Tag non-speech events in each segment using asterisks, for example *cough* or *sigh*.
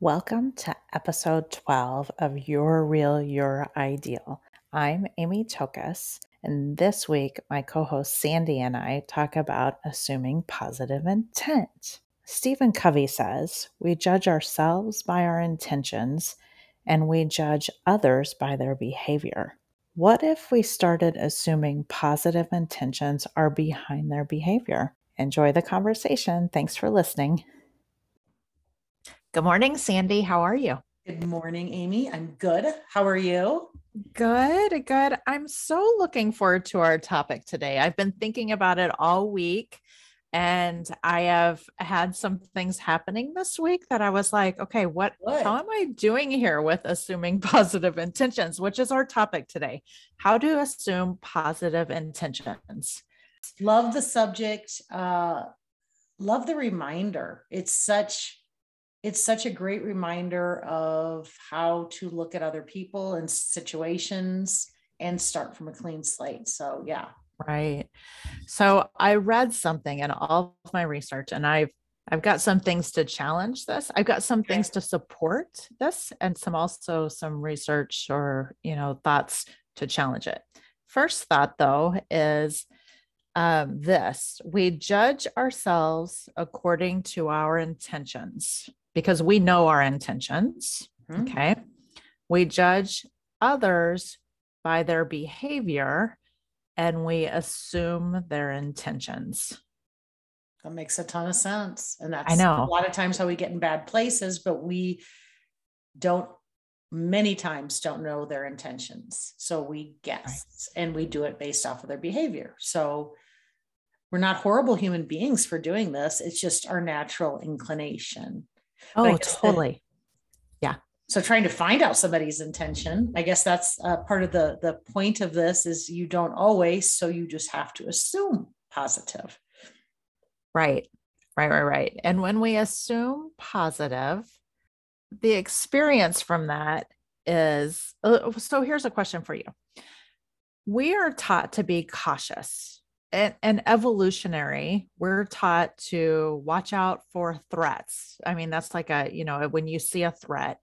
Welcome to episode 12 of Your Real, Your Ideal. I'm Amy Tokus, and this week my co host Sandy and I talk about assuming positive intent. Stephen Covey says, We judge ourselves by our intentions, and we judge others by their behavior. What if we started assuming positive intentions are behind their behavior? Enjoy the conversation. Thanks for listening. Good morning, Sandy. How are you? Good morning, Amy. I'm good. How are you? Good, good. I'm so looking forward to our topic today. I've been thinking about it all week and I have had some things happening this week that I was like, okay, what Good. how am I doing here with assuming *laughs* positive intentions, which is our topic today. How to assume positive intentions. Love the subject. Uh love the reminder. It's such it's such a great reminder of how to look at other people and situations and start from a clean slate. So, yeah. Right. So, I read something in all of my research and I've I've got some things to challenge this. I've got some things to support this and some also some research or, you know, thoughts to challenge it. First thought though is um, this we judge ourselves according to our intentions because we know our intentions. Mm-hmm. Okay. We judge others by their behavior and we assume their intentions. That makes a ton of sense. And that's I know. a lot of times how we get in bad places, but we don't many times don't know their intentions. So we guess right. and we do it based off of their behavior. So we're not horrible human beings for doing this. It's just our natural inclination. Oh, totally. yeah. So trying to find out somebody's intention, I guess that's uh, part of the the point of this is you don't always, so you just have to assume positive. Right. Right, right, right. And when we assume positive, the experience from that is uh, so here's a question for you. We are taught to be cautious and, and evolutionary we're taught to watch out for threats. I mean that's like a you know when you see a threat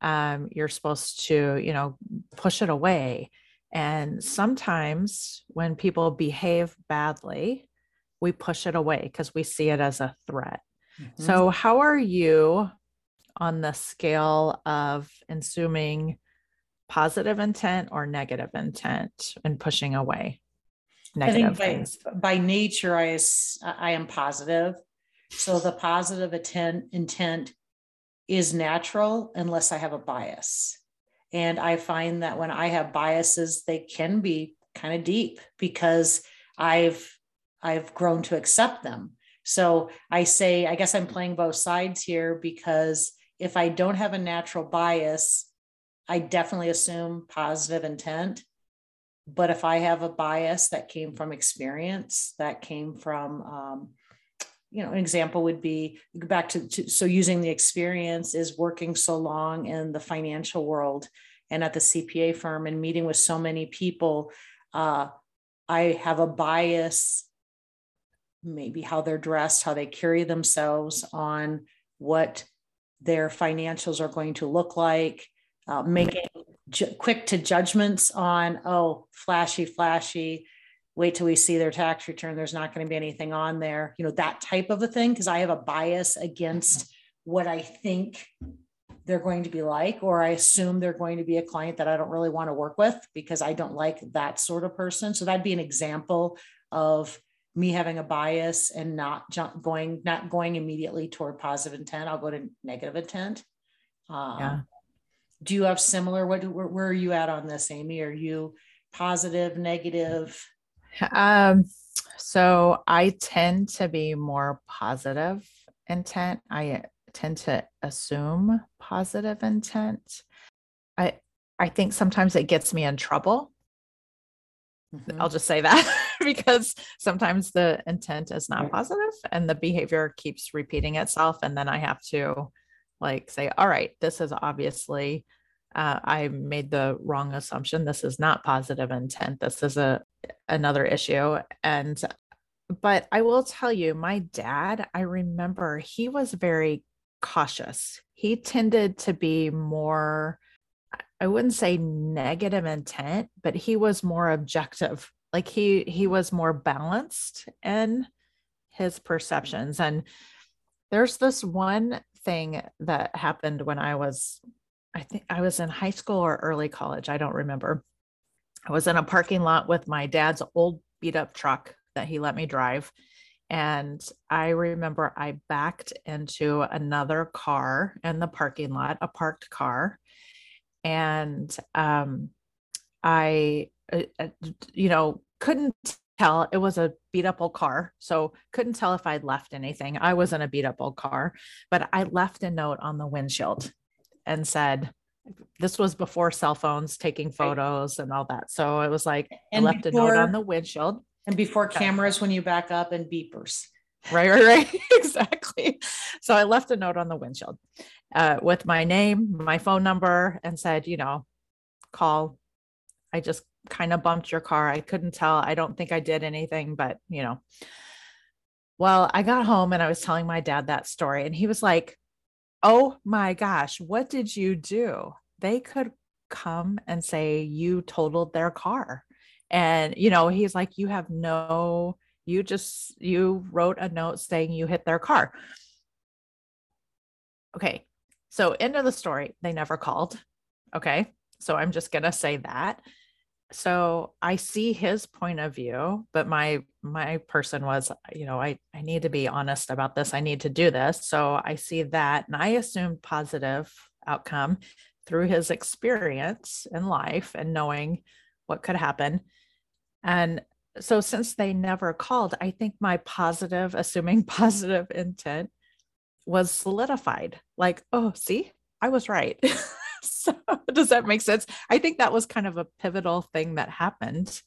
um, you're supposed to you know push it away. And sometimes when people behave badly we push it away because we see it as a threat. Mm-hmm. so how are you on the scale of assuming positive intent or negative intent and pushing away negative by, things. By nature, I, I am positive. So the positive intent, intent is natural unless I have a bias. And I find that when I have biases, they can be kind of deep because I've I've grown to accept them. So I say, I guess I'm playing both sides here because if I don't have a natural bias, I definitely assume positive intent but if I have a bias that came from experience, that came from, um, you know, an example would be go back to, to, so using the experience is working so long in the financial world and at the CPA firm and meeting with so many people. Uh, I have a bias, maybe how they're dressed, how they carry themselves on what their financials are going to look like, uh, making ju- quick to judgments on, oh, flashy, flashy. Wait till we see their tax return. There's not going to be anything on there, you know, that type of a thing. Cause I have a bias against what I think they're going to be like, or I assume they're going to be a client that I don't really want to work with because I don't like that sort of person. So that'd be an example of me having a bias and not jump, going, not going immediately toward positive intent. I'll go to negative intent. Um, yeah do you have similar what where, where are you at on this amy? Are you positive negative? Um so i tend to be more positive intent. I tend to assume positive intent. I i think sometimes it gets me in trouble. Mm-hmm. i'll just say that *laughs* because sometimes the intent is not positive and the behavior keeps repeating itself and then i have to like say all right this is obviously uh, i made the wrong assumption this is not positive intent this is a another issue and but i will tell you my dad i remember he was very cautious. He tended to be more, I wouldn't say negative intent, but he was more objective. Like he he was more balanced in his perceptions. And there's this one thing that happened when I was, I think I was in high school or early college. I don't remember. I was in a parking lot with my dad's old beat up truck that he let me drive. And I remember I backed into another car in the parking lot, a parked car. And um, I, uh, uh you know, couldn't tell it was a beat up old car. So couldn't tell if I'd left anything. I was in a beat up old car, but I left a note on the windshield and said, this was before cell phones taking photos and all that. So it was like and I left before, a note on the windshield. And before cameras when you back up and beepers. Right, right, right. *laughs* exactly. So I left a note on the windshield uh, with my name, my phone number, and said, you know, call. I just kind of bumped your car. I couldn't tell. I don't think I did anything, but you know. Well, I got home and I was telling my dad that story, and he was like, Oh my gosh, what did you do? They could come and say you totaled their car. And, you know, he's like, You have no, you just, you wrote a note saying you hit their car. Okay. So, end of the story, they never called. Okay. So, I'm just going to say that so i see his point of view but my my person was you know i i need to be honest about this. I need to do this. So i see that and i assumed positive outcome through his experience in life and knowing what could happen. And so since they never called i think my positive assuming *laughs* positive intent was solidified. Like oh see? I was right *laughs* *laughs* so does that make sense? I think that was kind of a pivotal thing that happened.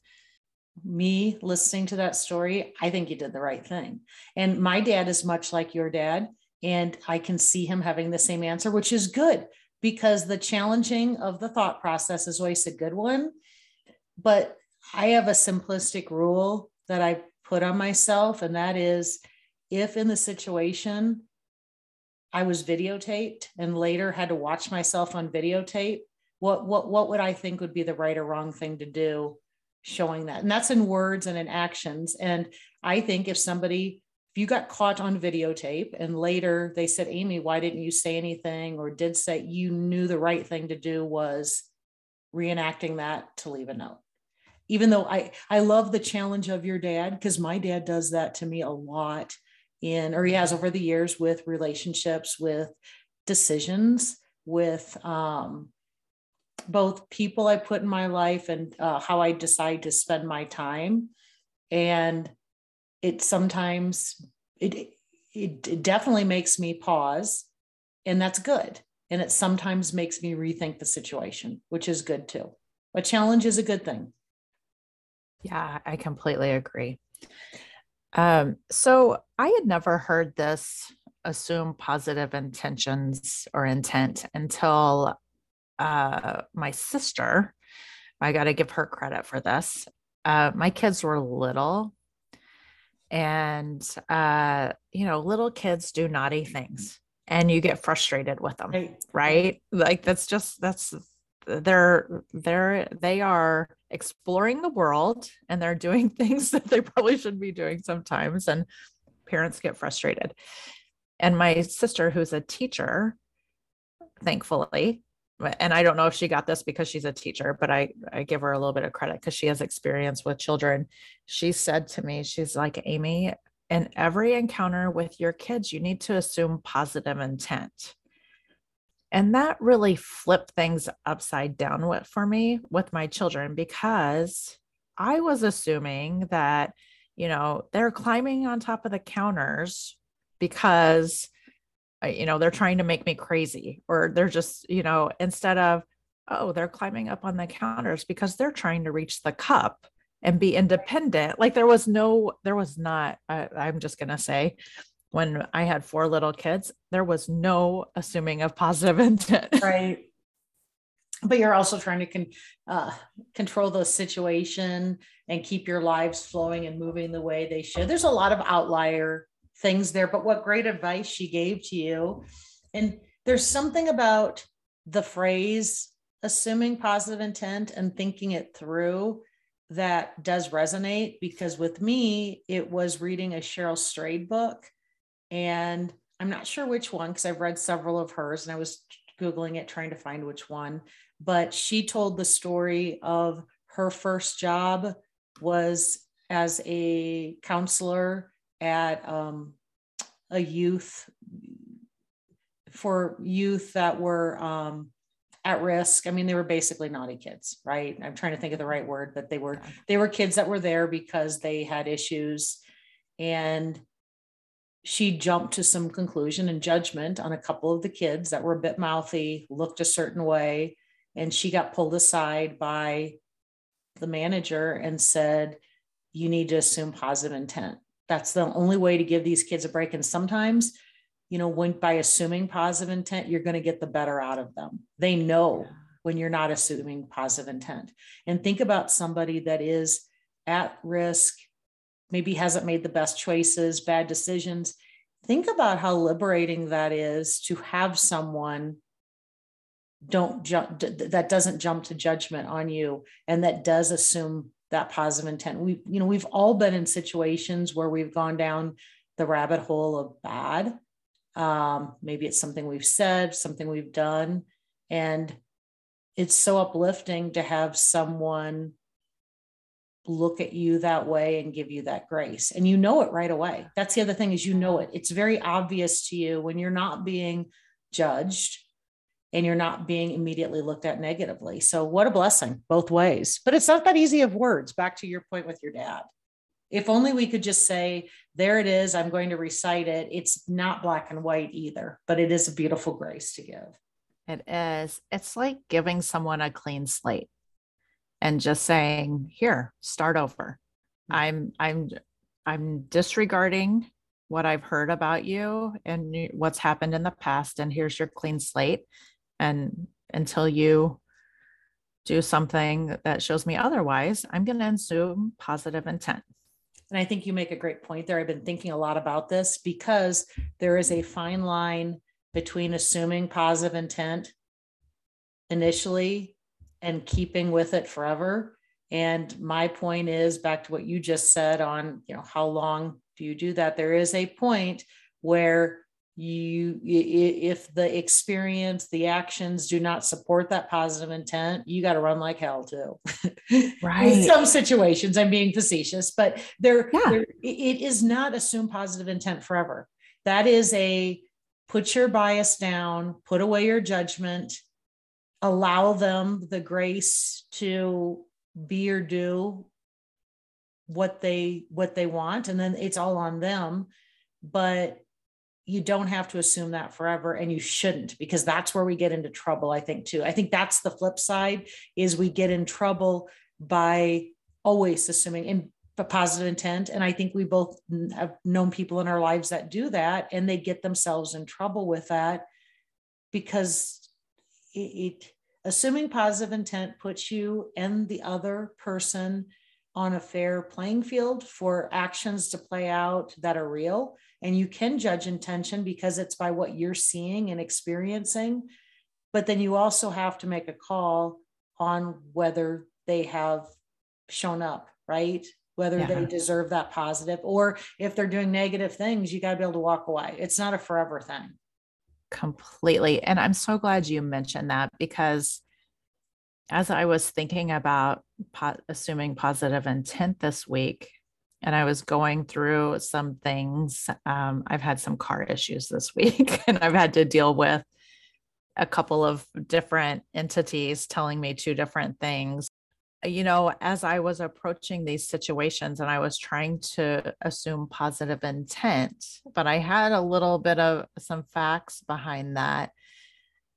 Me listening to that story, I think you did the right thing. And my dad is much like your dad. And I can see him having the same answer, which is good because the challenging of the thought process is always a good one. But I have a simplistic rule that I put on myself, and that is if in the situation I was videotaped and later had to watch myself on videotape, what what what would I think would be the right or wrong thing to do showing that? And that's in words and in actions. And I think if somebody if you got caught on videotape and later they said, Amy, why didn't you say anything or did say you knew the right thing to do was reenacting that to leave a note. Even though I I love the challenge of your dad because my dad does that to me a lot in, or he has over the years with relationships, with decisions, with um, both people I put in my life and uh, how I decide to spend my time. And it sometimes, it, it, it definitely makes me pause, and that's good. And it sometimes makes me rethink the situation, which is good too. A challenge is a good thing. Yeah, I completely agree. Um, so I had never heard this assume positive intentions or intent until uh, my sister. I got to give her credit for this. Uh, my kids were little, and uh, you know, little kids do naughty things, and you get frustrated with them, right? right? Like that's just that's they're they're they are exploring the world and they're doing *laughs* things that they probably shouldn't be doing sometimes and parents get frustrated. And my sister who's a teacher thankfully and i don't know if she got this because she's a teacher but i i give her a little bit of credit because she has experience with children. She said to me she's like amy in every encounter with your kids you need to assume positive intent and that really flipped things upside down with, for me with my children because I was assuming that, you know, they're climbing on top of the counters because, uh, you know, they're trying to make me crazy or they're just, you know, instead of, oh, they're climbing up on the counters because they're trying to reach the cup and be independent. Like there was no, there was not, uh, I'm just going to say, when I had four little kids, there was no assuming of positive *laughs* intent. right. But you're also trying to con- uh, control the situation and keep your lives flowing and moving the way they should. There's a lot of outlier things there, but what great advice she gave to you And there's something about the phrase assuming positive intent and thinking it through that does resonate because with me, it was reading a Cheryl Strayed book. And I'm not sure which one because I've read several of hers and I was Googling it, trying to find which one. But she told the story of her first job was as a counselor at um, a youth for youth that were um, at risk. I mean, they were basically naughty kids, right? I'm trying to think of the right word, but they were they were kids that were there because they had issues, and she jumped to some conclusion and judgment on a couple of the kids that were a bit mouthy, looked a certain way, and she got pulled aside by the manager and said, "You need to assume positive intent. That's the only way to give these kids a break." And sometimes you know, when by assuming positive intent, you're going to get the better out of them. They know when you're not assuming positive intent. And think about somebody that is at risk, maybe hasn't made the best choices, bad decisions. Think about how liberating that is to have someone don't jump that doesn't jump to judgment on you and that does assume that positive intent. We you know, we've all been in situations where we've gone down the rabbit hole of bad um, maybe it's something we've said, something we've done. And it's so uplifting to have someone look at you that way and give you that grace. And you know it right away. That's the other thing is you know it. It's very obvious to you when you're not being judged and you're not being immediately looked at negatively. So what a blessing both ways. But it's not that easy of words. Back to your point with your dad. If only we could just say, there it is, I'm going to recite it. It's not black and white either, but it is a beautiful grace to give. It is. It's like giving someone a clean slate and just saying, here, start over. Mm-hmm. I'm I'm I'm disregarding what I've heard about you and what's happened in the past and here's your clean slate and until you do something that shows me otherwise, I'm going to assume positive intent. And I think you make a great point there. I've been thinking a lot about this because there is a fine line between assuming positive intent initially and keeping with it forever. And my point is back to what you just said on, you know, how long do you do that? There is a point where you if the experience the actions do not support that positive intent you got to run like hell too *laughs* right in some situations i'm being facetious but there, yeah. there it is not assume positive intent forever that is a put your bias down put away your judgment allow them the grace to be or do what they what they want and then it's all on them. But you don't have to assume that forever and you shouldn't because that's where we get into trouble i think too. I think that's the flip side is we get in trouble by always assuming in positive intent and i think we both have known people in our lives that do that and they get themselves in trouble with that because it, it assuming positive intent puts you and the other person on a fair playing field for actions to play out that are real and you can judge intention because it's by what you're seeing and experiencing but then you also have to make a call on whether they have shown up right? Whether yeah. they deserve that positive or if they're doing negative things you got to be able to walk away. It's not a forever thing completely and i'm so glad you mentioned that because as i was thinking about po- assuming positive intent this week and I was going through some things. Um, I've had some car issues this *laughs* week, and I've had to deal with a couple of different entities telling me two different things. You know, as I was approaching these situations and I was trying to assume positive intent, but I had a little bit of some facts behind that.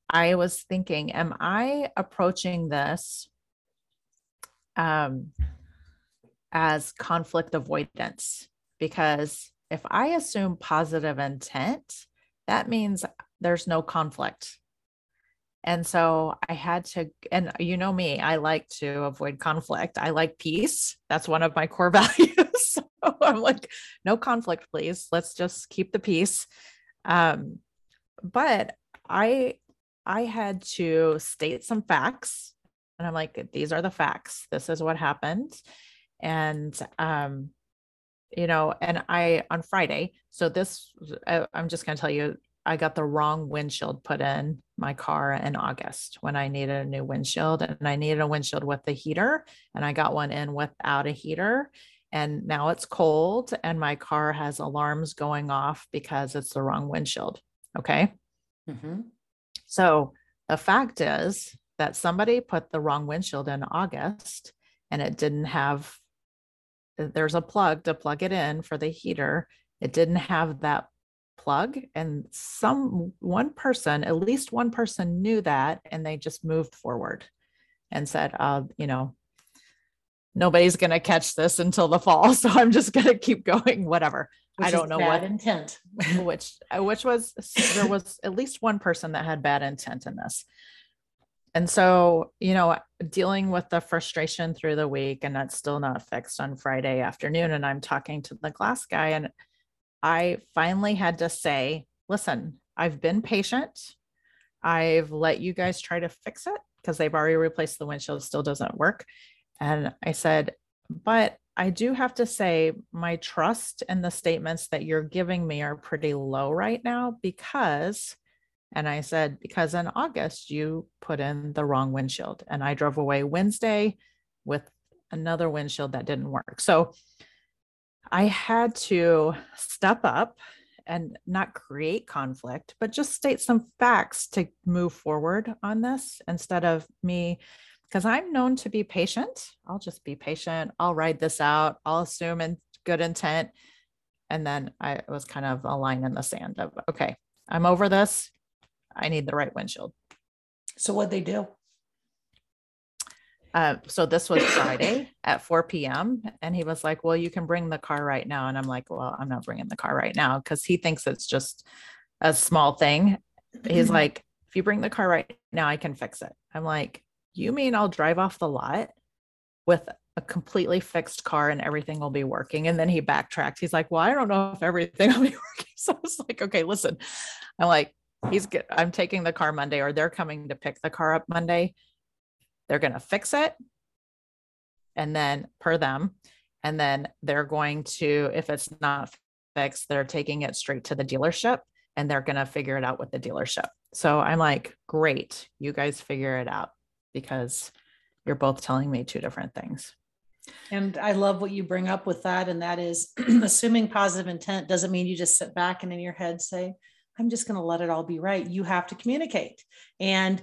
I was thinking, am I approaching this um, as conflict avoidance because if I assume positive intent, that means there's no conflict. And so I had to, and you know me, I like to avoid conflict. I like peace. That's one of my core *laughs* values. so I'm like, no conflict, please. Let's just keep the peace. Um, but I I had to state some facts and I'm like these are the facts. This is what happened. And um you know, and I on Friday, so this I, I'm just going to tell you I got the wrong windshield put in my car in August when I needed a new windshield and I needed a windshield with a heater and I got one in without a heater and now it's cold and my car has alarms going off because it's the wrong windshield. Okay. Mm-hmm. So the fact is that somebody put the wrong windshield in August and it didn't have, there's a plug to plug it in for the heater. It didn't have that plug. And some, one person, at least one person knew that and they just moved forward and said, uh, you know, nobody's going to catch this until the fall. *laughs* So I'm just going to keep going, whatever. Which I don't know what intent, *laughs* which, uh, which was, there was at least one person that had bad intent in this. And so, you know, dealing with the frustration through the week and that's still not fixed on Friday afternoon. And I'm talking to the glass guy and I finally had to say, listen, I've been patient. I've let you guys try to fix it because they've already replaced the windshield, still doesn't work. And I said, but I do have to say, my trust in the statements that you're giving me are pretty low right now because, and I said, because in August you put in the wrong windshield and I drove away Wednesday with another windshield that didn't work. So I had to step up and not create conflict, but just state some facts to move forward on this instead of me because I'm known to be patient. I'll just be patient. I'll ride this out. I'll assume in good intent. And then I was kind of a line in the sand of, okay, I'm over this. I need the right windshield. So what they do? Uh, so this was Friday at 4 p.m. And he was like, Well, you can bring the car right now. And I'm like, Well, I'm not bringing the car right now because he thinks it's just a small thing. He's like, If you bring the car right now, I can fix it. I'm like, you mean I'll drive off the lot with a completely fixed car and everything will be working? And then he backtracked. He's like, well, I don't know if everything will be *laughs* working. So I was like, okay, listen. I'm like, he's good. I'm taking the car Monday or they're coming to pick the car up Monday. They're going to fix it. And then per them. And then they're going to, if it's not fixed, they're taking it straight to the dealership and they're going to figure it out with the dealership. So I'm like, great, you guys figure it out because you're both telling me two different things. And I love what you bring up with that. And that is *clears throat* assuming positive intent doesn't mean you just sit back and in your head say, I'm just going to let it all be right. You have to communicate. And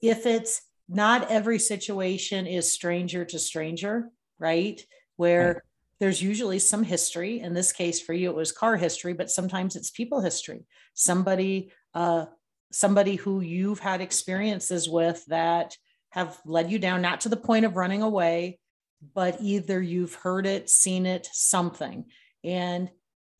if it's not every situation is stranger to stranger, right? Where right. there's usually some history. In this case, for you, it was car history, but sometimes it's people history. Somebody uh, somebody who you've had experiences with that have led you down, not to the point of running away, but either you've heard it, seen it, something. And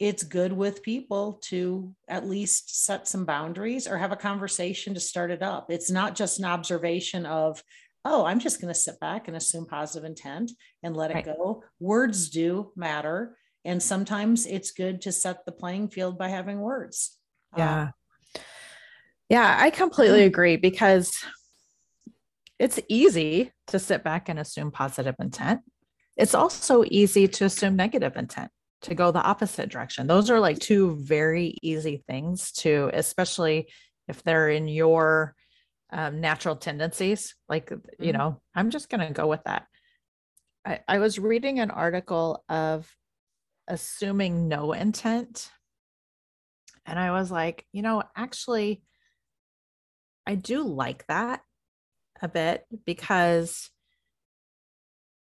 it's good with people to at least set some boundaries or have a conversation to start it up. It's not just an observation of, oh, I'm just going to sit back and assume positive intent and let it go. Words do matter. And sometimes it's good to set the playing field by having words. Yeah. Um, yeah, I completely *clears throat* agree because it's easy to sit back and assume positive intent. It's also easy to assume negative intent, to go the opposite direction. Those are like two very easy things to, especially if they're in your um, natural tendencies. Like, mm-hmm. you know, I'm just going to go with that. I, I was reading an article of assuming no intent. And I was like, you know, actually, I do like that a bit because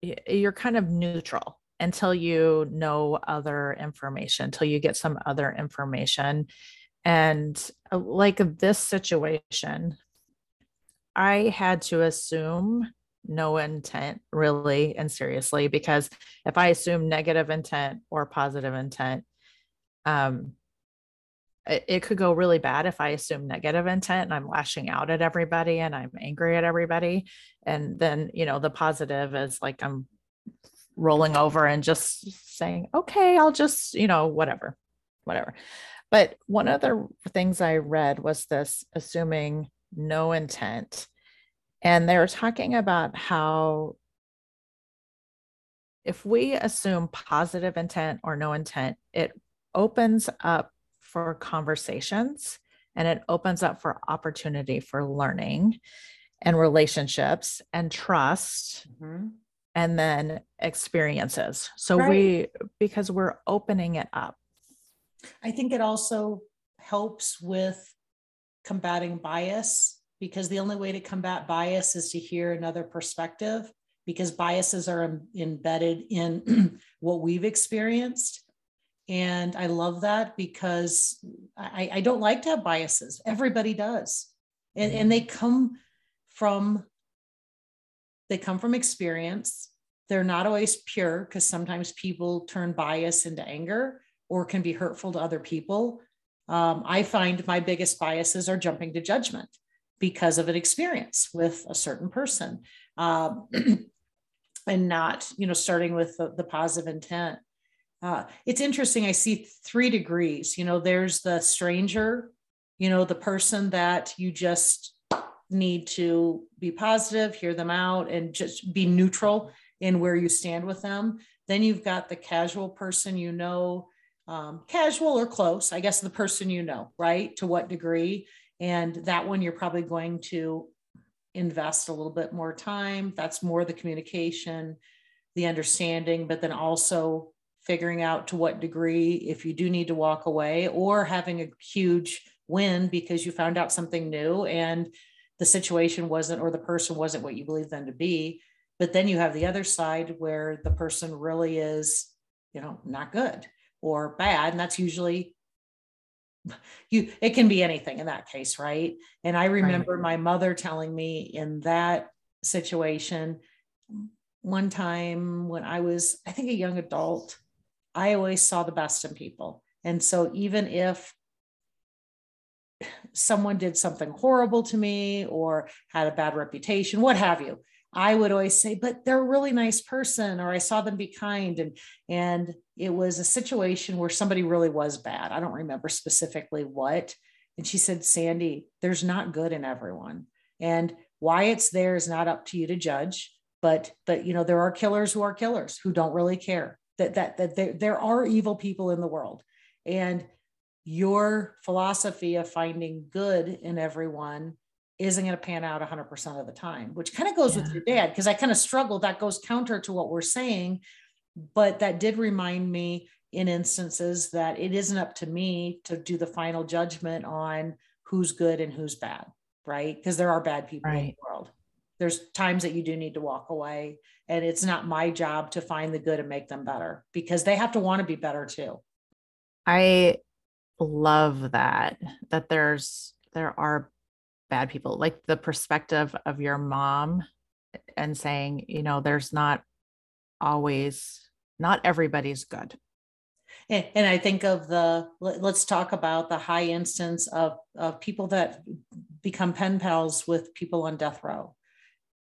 you're kind of neutral until you know other information, until you get some other information. And uh, like this situation, I had to assume no intent really and seriously because if I assume negative intent or positive intent, um, it, it could go really bad if I assume negative intent and I'm lashing out at everybody and I'm angry at everybody. And then, you know, the positive is like I'm rolling over and just saying, okay, I'll just, you know, whatever, whatever. But one of the things I read was this assuming no intent. And they were talking about how if we assume positive intent or no intent, it opens up for conversations and it opens up for opportunity for learning and relationships and trust Mhm. And then experiences. So Right. we because we're opening it up. I think it also helps with combating bias because the only way to combat bias is to hear another perspective because biases are em- embedded in *clears throat* what we've experienced. And I love that because I, I don't like to have biases. Everybody does. And, and they come from they come from experience. They're not always pure because sometimes people turn bias into anger or can be hurtful to other people. Um, I find my biggest biases are jumping to judgment because of an experience with a certain person. Um, *clears throat* and not, you know, starting with the, the positive intent. Uh, it's interesting. I see three degrees. You know, there's the stranger, you know, the person that you just need to be positive, hear them out, and just be neutral in where you stand with them. Then you've got the casual person, you know, um, casual or close, I guess the person you know, right? To what degree? And that one you're probably going to invest a little bit more time. That's more the communication, the understanding, but then also figuring out to what degree, if you do need to walk away or having a huge win because you found out something new and the situation wasn't or the person wasn't what you believe them to be. But then you have the other side where the person really is, you know, not good or bad. And that's usually you it can be anything in that case right and i remember right. my mother telling me in that situation one time when i was i think a young adult i always saw the best in people and so even if someone did something horrible to me or had a bad reputation what have you I would always say, but they're a really nice person, or I saw them be kind. And and it was a situation where somebody really was bad. I don't remember specifically what. And she said, Sandy, there's not good in everyone. And why it's there is not up to you to judge. But but you know, there are killers who are killers who don't really care. That that that there, there are evil people in the world. And your philosophy of finding good in everyone isn't going to pan out 100% of the time, which kind of goes yeah. with your dad because I kind of struggled. That goes counter to what we're saying. But that did remind me in instances that it isn't up to me to do the final judgment on who's good and who's bad, right? Because there are bad people right. in the world. There's times that you do need to walk away, and it's not my job to find the good and make them better because they have to want to be better too. I love that that there's there are bad people like the perspective of your mom and saying you know there's not always not everybody's good. And, i think of the let, us talk about the high instance of, of people that become pen pals with people on death row.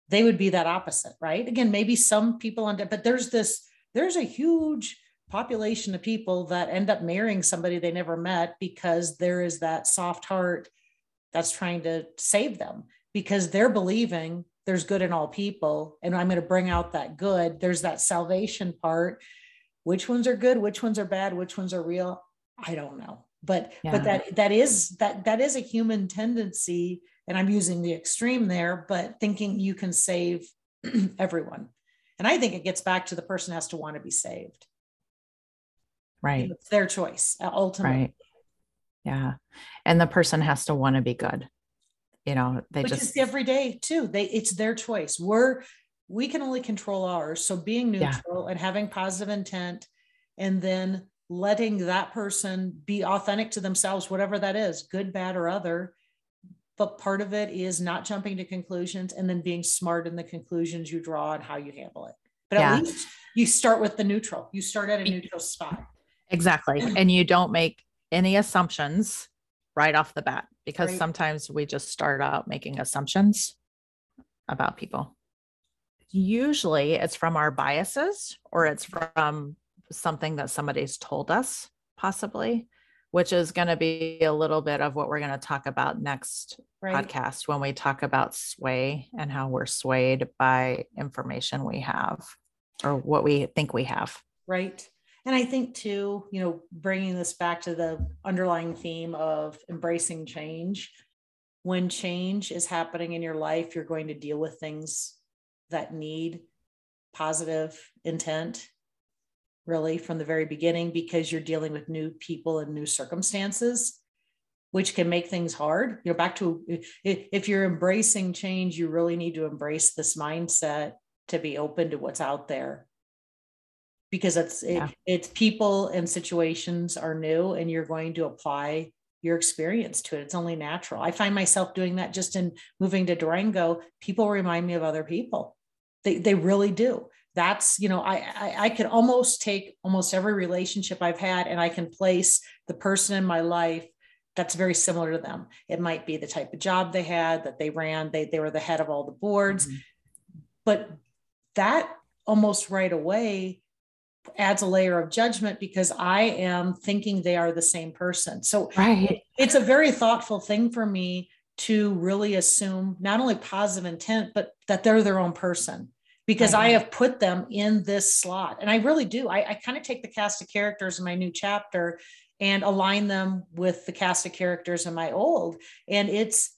They would be that opposite right? Again maybe some people on death but there's this there's a huge population of people that end up marrying somebody they never met because there is that soft heart that's trying to save them. Because they're believing there's good in all people and i'm going to bring out that good. There's that salvation part. Which ones are good which ones are bad which ones are real? I don't know. But yeah. but that that is that that is a human tendency and i'm using the extreme there but thinking you can save *clears throat* everyone. And i think it gets back to the person has to want to be saved right. It's their choice uh, ultimately. Right. Yeah. And the person has to want to be good. You know they Which just every day too. They it's their choice. We're we can only control ours. So being neutral yeah. and having positive intent and then letting that person be authentic to themselves whatever that is good bad or other but part of it is not jumping to conclusions and then being smart in the conclusions you draw and how you handle it. But yeah. at least you start with the neutral. You start at a neutral spot exactly *clears throat* and you don't make any assumptions right off the bat because right. sometimes we just start out making assumptions about people. Usually it's from our biases or it's from something that somebody's told us, possibly, which is going to be a little bit of what we're going to talk about next right. podcast when we talk about sway and how we're swayed by information we have or what we think we have. Right. And I think too, you know, bringing this back to the underlying theme of embracing change. When change is happening in your life, you're going to deal with things that need positive intent really from the very beginning because you're dealing with new people and new circumstances which can make things hard you know back to if you're embracing change you really need to embrace this mindset to be open to what's out there because it's yeah. it, it's people and situations are new and you're going to apply your experience to it. It's only natural. I find myself doing that just in moving to durango. People remind me of other people. They, they really do. That's you know I, I i can almost take almost every relationship i've had and i can place the person in my life that's very similar to them. It might be the type of job they had that they ran. They, they were the head of all the boards. Mm-hmm. but that almost right away adds a layer of judgment because i am thinking they are the same person so right. it's a very thoughtful thing for me to really assume not only positive intent but that they're their own person because I have put them in this slot. And I really do. I, I kind of take the cast of characters in my new chapter and align them with the cast of characters in my old. And it's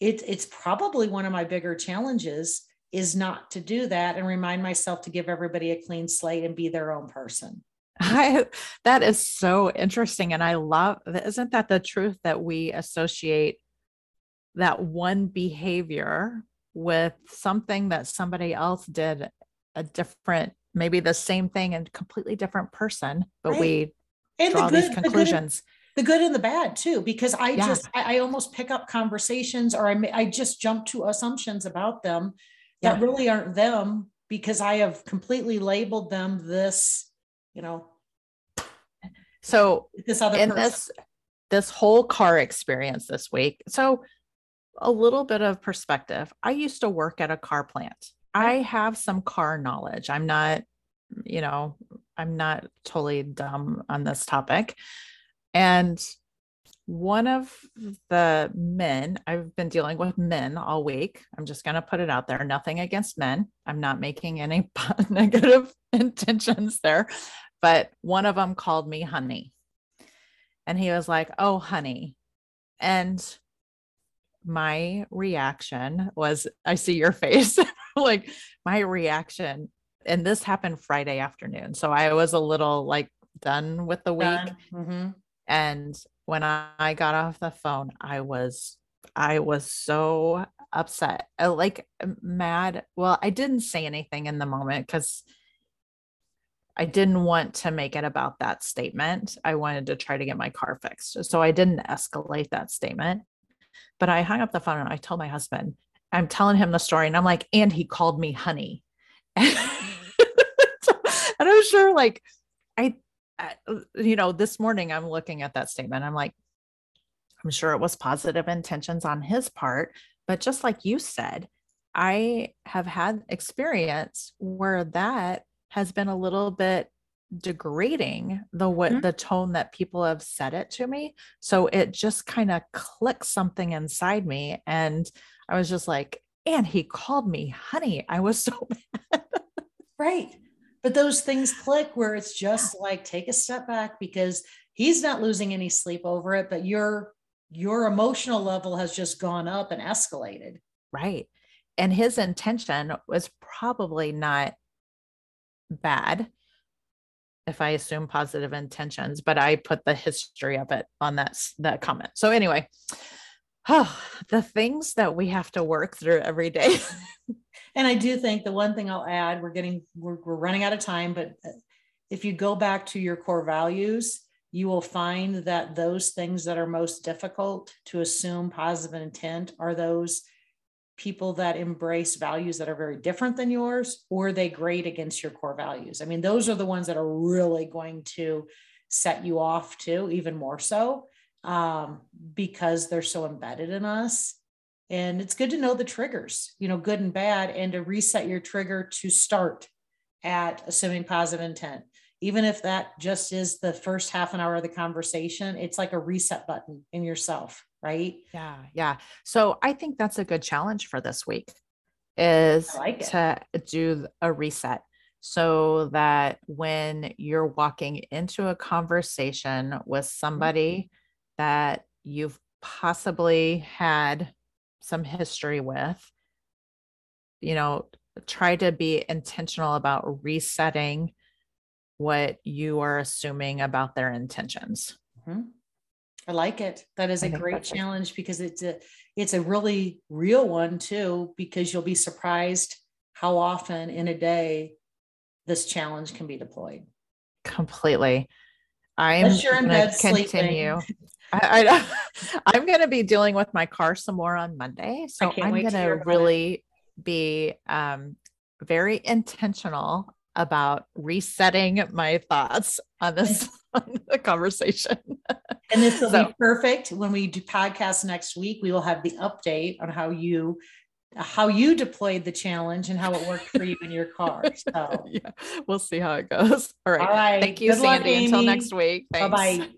it, it's probably one of my bigger challenges is not to do that and remind myself to give everybody a clean slate and be their own person. I, that is so interesting. And I love, isn't that the truth that we associate that one behavior with something that somebody else did a different maybe the same thing and completely different person but right. we and draw the good, these conclusions the good, and, the good and the bad too because i yeah. just I, I, almost pick up conversations or I, I just jump to assumptions about them that really aren't them because i have completely labeled them this you know so this other in person. this this whole car experience this week so a little bit of perspective. I used to work at a car plant. I have some car knowledge. I'm not, you know, I'm not totally dumb on this topic. And one of the men, I've been dealing with men all week. I'm just going to put it out there. Nothing against men. I'm not making any *laughs* negative intentions there. But one of them called me honey. And he was like, Oh, honey. And my reaction was I see your face. *laughs* like my reaction, and this happened Friday afternoon. So I was a little like done with the week. Mm-hmm. And when I got off the phone, I was I was so upset, uh, like mad. Well, I didn't say anything in the moment because I didn't want to make it about that statement. I wanted to try to get my car fixed. So I didn't escalate that statement. But I hung up the phone and I told my husband, I'm telling him the story. And I'm like, and he called me honey. *laughs* and I'm sure, like, I, I, you know, this morning I'm looking at that statement. I'm like, I'm sure it was positive intentions on his part. But just like you said, I have had experience where that has been a little bit degrading the what mm-hmm. the tone that people have said it to me so it just kind of clicked something inside me and i was just like and he called me honey i was so *laughs* mad right but those things click where it's just like take a step back because he's not losing any sleep over it but your your emotional level has just gone up and escalated right and his intention was probably not bad if I assume positive intentions, but I put the history of it on that, that comment. So anyway, oh, *sighs* the things that we have to work through every day. *laughs* and I do think the one thing I'll add, we're getting, we're, we're running out of time, but uh, if you go back to your core values, you will find that those things that are most difficult to assume positive intent are those people that embrace values that are very different than yours or they grade against your core values. I mean those are the ones that are really going to set you off too even more so um, because they're so embedded in us and it's good to know the triggers you know good and bad and to reset your trigger to start at assuming positive intent even if that just is the first half an hour of the conversation, it's like a reset button in yourself, right? Yeah. Yeah. So I think that's a good challenge for this week is like to do a reset so that when you're walking into a conversation with Mm-hmm. somebody that you've possibly had some history with, you know, try to be intentional about resetting what you are assuming about their intentions. Mhm. I like it. That is I a great challenge because it's a it's a really real one too, because you'll be surprised how often in a day this challenge can be deployed. Completely. I'm Unless you're in bed sleeping. *laughs* I, I *laughs* I'm gonna be dealing with my car some more on Monday, so I'm hear it. really be um, very intentional about resetting my thoughts on this *laughs* *laughs* on the conversation. And this will So- be perfect when we do podcast next week. We will have the update on how you how you deployed the challenge and how it worked for you in your car. So yeah, we'll see how it goes. All right. all right. Thank you, Good luck, Sandy. Until next week. Bye bye.